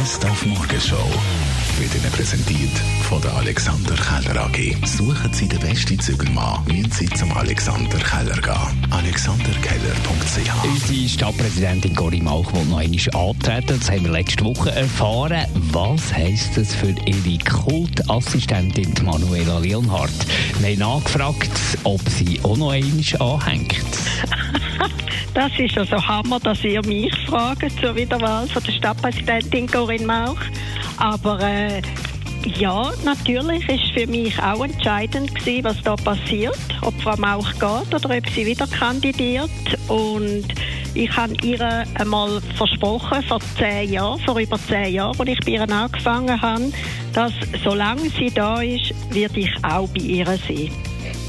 Best auf Morgenshow wird Ihnen präsentiert von der Alexander Keller AG. Suchen Sie den besten Zügelmann, müssen Sie zum Alexander Keller gehen. AlexanderKeller.ch Unsere Stadtpräsidentin Corinne Mauch will noch einmal antreten. Das haben wir letzte Woche erfahren. Was heisst das für ihre Kultassistentin Manuela Leonhardt? Wir haben nachgefragt, ob sie auch noch einmal anhängt. Das ist also Hammer, dass ihr mich fragt zur Wiederwahl von der Stadtpräsidentin Corinne Mauch. Aber äh, ja, natürlich ist für mich auch entscheidend gewesen, was da passiert, ob Frau Mauch geht oder ob sie wieder kandidiert. Und ich habe ihr einmal versprochen, vor zehn Jahren, vor über zehn Jahren, als ich bei ihr angefangen habe, dass solange sie da ist, werde ich auch bei ihr sein.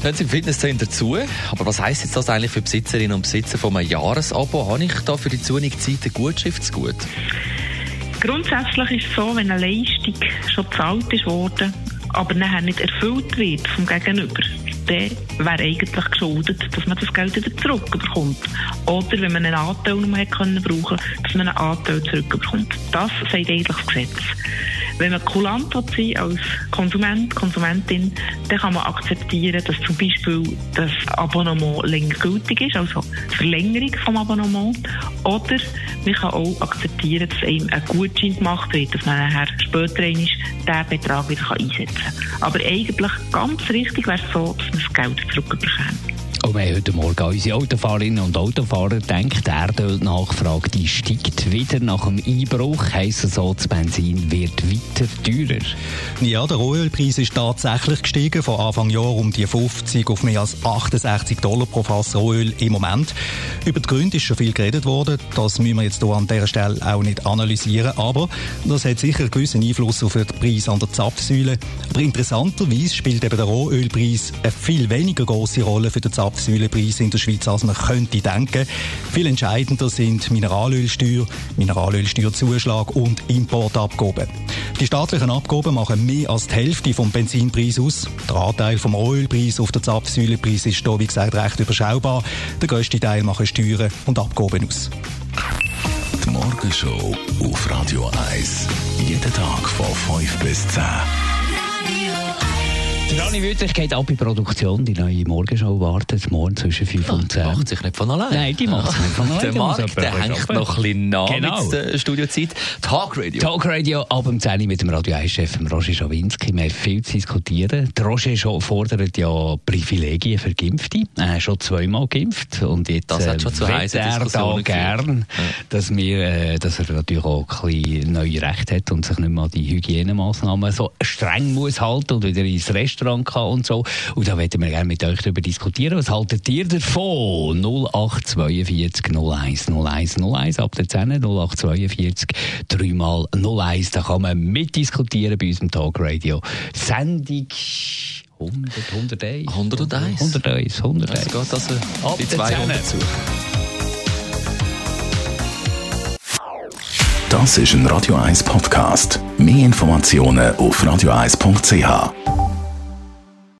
Hören Sie im Fitnesscenter zu, aber was heisst jetzt das eigentlich für Besitzerinnen und Besitzer von einem Jahresabo? Habe ich da für die zunehmende Zeit zu gut? Grundsätzlich ist es so, wenn eine Leistung schon bezahlt ist worden, aber nachher nicht erfüllt wird vom Gegenüber, dann wäre eigentlich geschuldet, dass man das Geld wieder zurückbekommt. Oder wenn man einen Anteil noch hätte brauchen, dass man einen Anteil zurückbekommt. Das sagt eigentlich das Gesetz. Wenn man kulant als Konsument, Konsumentin, dann kann man akzeptieren, dass zum Beispiel das Abonnement länger gültig ist, also die Verlängerung vom Abonnement. Oder man kann auch akzeptieren, dass einem ein Gutschein gemacht wird, dass man nachher später einmal diesen Betrag wieder einsetzen kann. Aber eigentlich ganz richtig wäre es so, dass man das Geld zurückbekommt. Und wir heute Morgen an unsere Autofahrerinnen und Autofahrer gedacht, die Erdölnachfrage die steigt wieder nach dem Einbruch. Heisst so, das Benzin wird weiter teurer. Ja, der Rohölpreis ist tatsächlich gestiegen. Von Anfang Jahr um die 50 auf mehr als 68 Dollar pro Fass Rohöl im Moment. Über die Gründe ist schon viel geredet worden. Das müssen wir jetzt hier an dieser Stelle auch nicht analysieren. Aber das hat sicher einen gewissen Einfluss auf den Preis an der Zapfsäule. Aber interessanterweise spielt eben der Rohölpreis eine viel weniger große Rolle für den Zapfsäule Zapfsäulenpreise in der Schweiz, als man könnte denken. Viel entscheidender sind Mineralölsteuer, Mineralölsteuerzuschlag und Importabgaben. Die staatlichen Abgaben machen mehr als die Hälfte vom Benzinpreis aus. Der Anteil vom Ölpreis auf der Zapfsäulenpreis ist hier, wie gesagt, recht überschaubar. Der grösste Teil machen Steuern und Abgaben aus. Die Morgenshow auf Radio 1. Jeden Tag von 5 bis 10. Rani Wüttrich geht ab in Produktion. Die neue Morgenshow wartet morgen zwischen 5 und 10. Macht sich nicht von allein. Nein, die macht sich nicht von allein. Der Die Markt, der hängt noch ein bisschen nach Genau. mit der Studiozeit. Talk Radio. Talk Radio ab dem 10 Uhr mit dem Radio 1-Chef Roger Schawinski. Wir haben viel zu diskutieren. Der Roger fordert ja Privilegien für Geimpfte. Er hat schon zweimal geimpft. Und jetzt Das hat äh, schon zu heissen er da gern, dass, wir, äh, dass er natürlich auch ein bisschen neue Rechte hat und sich nicht an die Hygienemaßnahmen so streng muss halten und wieder ins Restaurant kann und so. Und da werden wir gerne mit euch darüber diskutieren. Was haltet ihr davon? 0842 01 01 01 ab der 10 0842 3 mal 01. Da kann man mitdiskutieren bei unserem Talk Radio. Sendung 100, 101. 101. 101, 101. Es geht also Ab die der 200 zu. Das ist ein Radio 1 Podcast. Mehr Informationen auf radio1.ch.